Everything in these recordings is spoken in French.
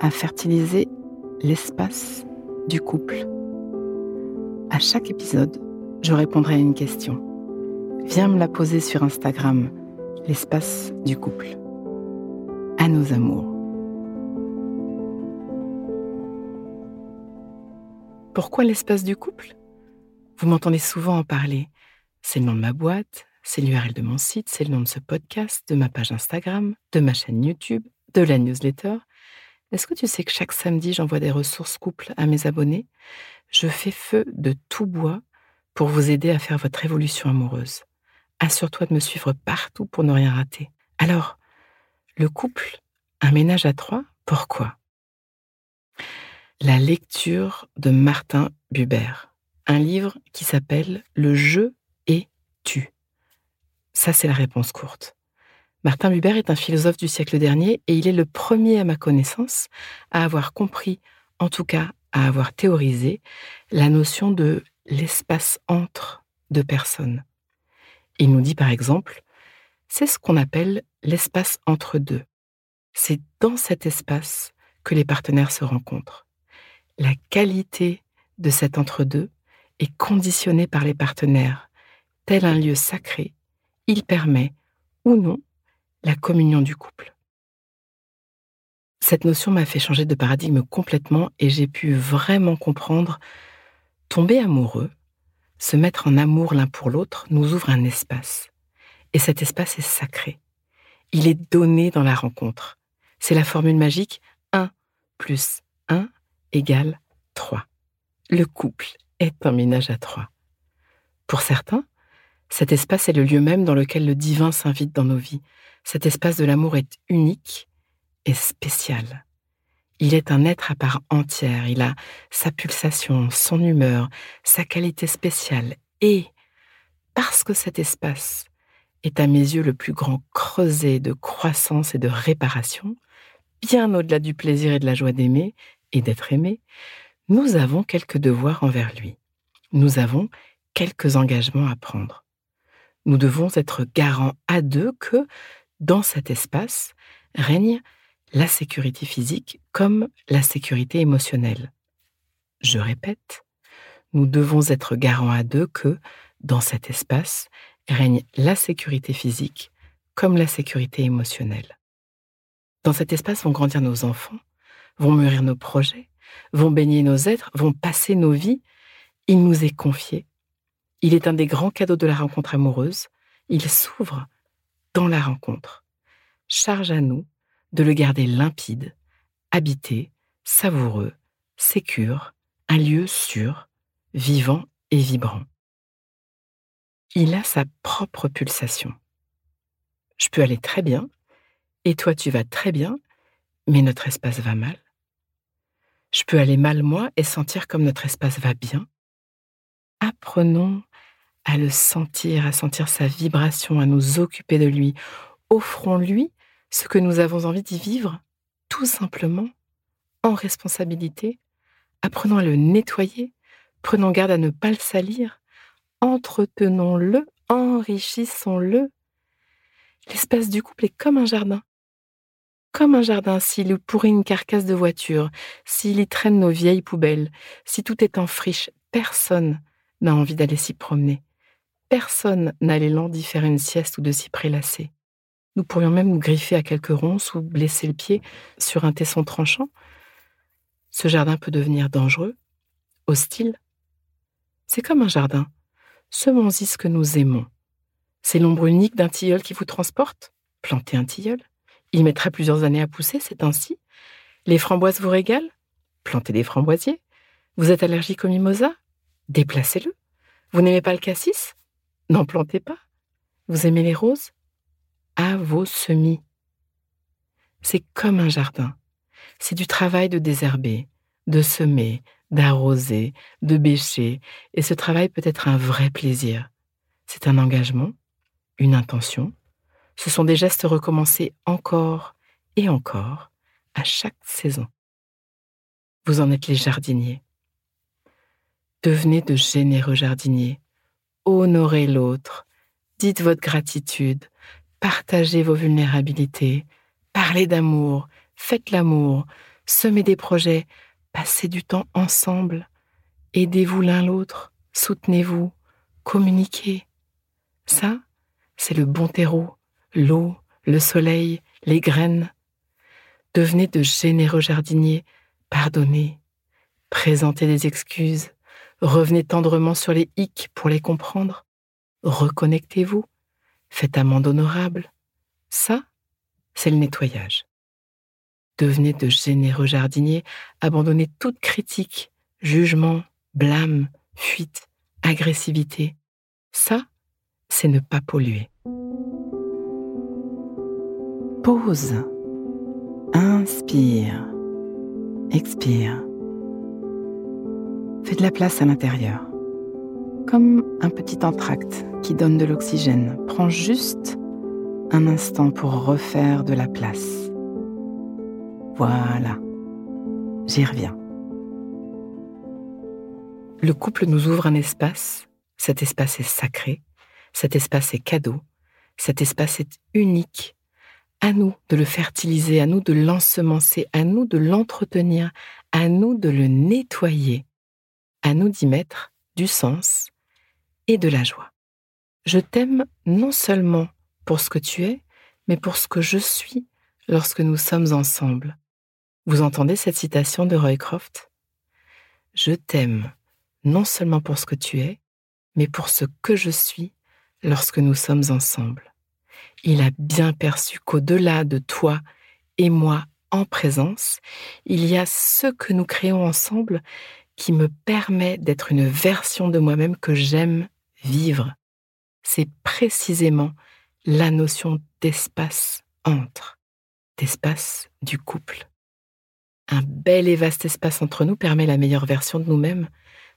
à fertiliser l'espace du couple. À chaque épisode, je répondrai à une question. Viens me la poser sur Instagram, l'espace du couple. À nos amours. Pourquoi l'espace du couple? Vous m'entendez souvent en parler. C'est le nom de ma boîte, c'est l'URL de mon site, c'est le nom de ce podcast, de ma page Instagram, de ma chaîne YouTube, de la newsletter. Est-ce que tu sais que chaque samedi, j'envoie des ressources couples à mes abonnés? Je fais feu de tout bois pour vous aider à faire votre évolution amoureuse. Assure-toi de me suivre partout pour ne rien rater. Alors, le couple, un ménage à trois, pourquoi? La lecture de Martin Buber, un livre qui s'appelle Le jeu et tu. Ça, c'est la réponse courte. Martin Buber est un philosophe du siècle dernier et il est le premier à ma connaissance à avoir compris, en tout cas à avoir théorisé, la notion de l'espace entre deux personnes. Il nous dit par exemple, c'est ce qu'on appelle l'espace entre deux. C'est dans cet espace que les partenaires se rencontrent. La qualité de cet entre-deux est conditionnée par les partenaires, tel un lieu sacré il permet, ou non, la communion du couple. Cette notion m'a fait changer de paradigme complètement et j'ai pu vraiment comprendre tomber amoureux, se mettre en amour l'un pour l'autre nous ouvre un espace. Et cet espace est sacré. Il est donné dans la rencontre. C'est la formule magique 1 plus 1 égale 3. Le couple est un ménage à trois. Pour certains, cet espace est le lieu même dans lequel le divin s'invite dans nos vies. Cet espace de l'amour est unique et spécial. Il est un être à part entière, il a sa pulsation, son humeur, sa qualité spéciale. Et parce que cet espace est à mes yeux le plus grand creuset de croissance et de réparation, bien au-delà du plaisir et de la joie d'aimer et d'être aimé, nous avons quelques devoirs envers lui. Nous avons quelques engagements à prendre nous devons être garants à deux que, dans cet espace, règne la sécurité physique comme la sécurité émotionnelle. Je répète, nous devons être garants à deux que, dans cet espace, règne la sécurité physique comme la sécurité émotionnelle. Dans cet espace vont grandir nos enfants, vont mûrir nos projets, vont baigner nos êtres, vont passer nos vies. Il nous est confié il est un des grands cadeaux de la rencontre amoureuse. Il s'ouvre dans la rencontre. Charge à nous de le garder limpide, habité, savoureux, sécure, un lieu sûr, vivant et vibrant. Il a sa propre pulsation. Je peux aller très bien, et toi tu vas très bien, mais notre espace va mal. Je peux aller mal moi et sentir comme notre espace va bien. Apprenons à le sentir, à sentir sa vibration, à nous occuper de lui. Offrons-lui ce que nous avons envie d'y vivre, tout simplement, en responsabilité. Apprenons à le nettoyer, prenons garde à ne pas le salir, entretenons-le, enrichissons-le. L'espace du couple est comme un jardin. Comme un jardin, s'il pourrit une carcasse de voiture, s'il y traîne nos vieilles poubelles, si tout est en friche, personne n'a envie d'aller s'y promener personne n'a l'élan d'y faire une sieste ou de s'y prélasser. Nous pourrions même nous griffer à quelques ronces ou blesser le pied sur un tesson tranchant. ce jardin peut devenir dangereux, hostile. C'est comme un jardin. Semons-y ce que nous aimons. C'est l'ombre unique d'un tilleul qui vous transporte Plantez un tilleul. Il mettra plusieurs années à pousser, c'est ainsi. Les framboises vous régalent Plantez des framboisiers. Vous êtes allergique au mimosa Déplacez-le. Vous n'aimez pas le cassis N'en plantez pas. Vous aimez les roses? À vos semis. C'est comme un jardin. C'est du travail de désherber, de semer, d'arroser, de bêcher, et ce travail peut être un vrai plaisir. C'est un engagement, une intention. Ce sont des gestes recommencés encore et encore à chaque saison. Vous en êtes les jardiniers. Devenez de généreux jardiniers. Honorez l'autre. Dites votre gratitude. Partagez vos vulnérabilités. Parlez d'amour. Faites l'amour. Semez des projets. Passez du temps ensemble. Aidez-vous l'un l'autre. Soutenez-vous. Communiquez. Ça, c'est le bon terreau, l'eau, le soleil, les graines. Devenez de généreux jardiniers, pardonnez, présentez des excuses, revenez tendrement sur les hics pour les comprendre, reconnectez-vous, faites amende honorable. Ça, c'est le nettoyage. Devenez de généreux jardiniers, abandonnez toute critique, jugement, blâme, fuite, agressivité. Ça, c'est ne pas polluer. Pause. Inspire. Expire. Fais de la place à l'intérieur. Comme un petit entracte qui donne de l'oxygène. Prends juste un instant pour refaire de la place. Voilà. J'y reviens. Le couple nous ouvre un espace. Cet espace est sacré. Cet espace est cadeau, cet espace est unique. À nous de le fertiliser, à nous de l'ensemencer, à nous de l'entretenir, à nous de le nettoyer, à nous d'y mettre du sens et de la joie. Je t'aime non seulement pour ce que tu es, mais pour ce que je suis lorsque nous sommes ensemble. Vous entendez cette citation de Roycroft Je t'aime non seulement pour ce que tu es, mais pour ce que je suis lorsque nous sommes ensemble. Il a bien perçu qu'au-delà de toi et moi en présence, il y a ce que nous créons ensemble qui me permet d'être une version de moi-même que j'aime vivre. C'est précisément la notion d'espace entre, d'espace du couple. Un bel et vaste espace entre nous permet la meilleure version de nous-mêmes,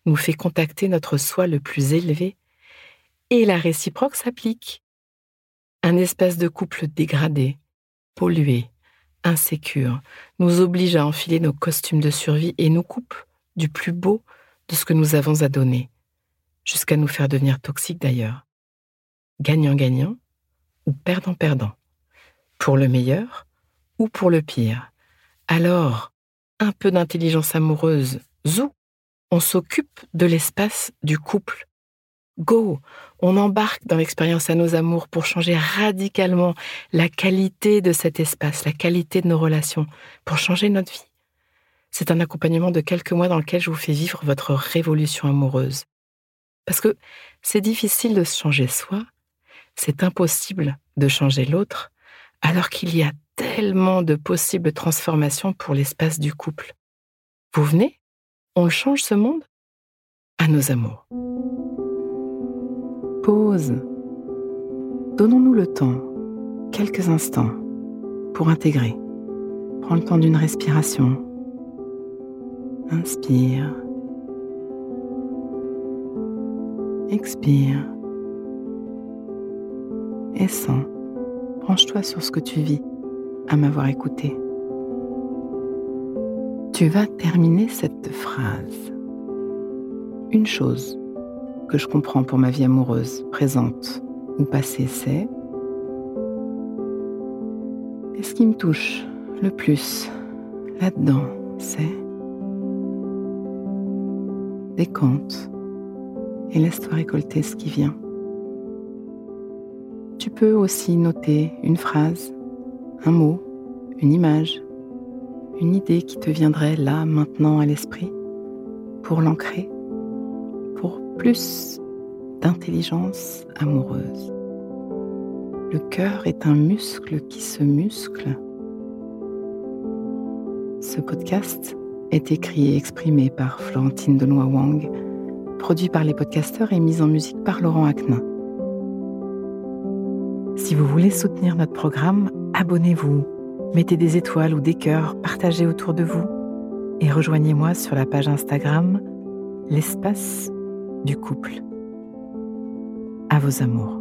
nous fait contacter notre soi le plus élevé et la réciproque s'applique. Un espace de couple dégradé, pollué, insécure, nous oblige à enfiler nos costumes de survie et nous coupe du plus beau de ce que nous avons à donner, jusqu'à nous faire devenir toxiques d'ailleurs. Gagnant-gagnant ou perdant-perdant, pour le meilleur ou pour le pire. Alors, un peu d'intelligence amoureuse, zou, on s'occupe de l'espace du couple Go, on embarque dans l'expérience à nos amours pour changer radicalement la qualité de cet espace, la qualité de nos relations, pour changer notre vie. C'est un accompagnement de quelques mois dans lequel je vous fais vivre votre révolution amoureuse. Parce que c'est difficile de se changer soi, c'est impossible de changer l'autre, alors qu'il y a tellement de possibles transformations pour l'espace du couple. Vous venez On change ce monde À nos amours. Pause. Donnons-nous le temps, quelques instants, pour intégrer. Prends le temps d'une respiration. Inspire. Expire. Et sens. Branche-toi sur ce que tu vis à m'avoir écouté. Tu vas terminer cette phrase. Une chose que je comprends pour ma vie amoureuse, présente ou passée, c'est Et ce qui me touche le plus là-dedans, c'est Décompte et laisse-toi récolter ce qui vient. Tu peux aussi noter une phrase, un mot, une image, une idée qui te viendrait là, maintenant à l'esprit, pour l'ancrer, pour plus d'intelligence amoureuse. Le cœur est un muscle qui se muscle. Ce podcast est écrit et exprimé par Florentine Denois Wang, produit par les podcasteurs et mis en musique par Laurent Aknin. Si vous voulez soutenir notre programme, abonnez-vous, mettez des étoiles ou des cœurs, partagez autour de vous et rejoignez-moi sur la page Instagram L'espace du couple. À vos amours.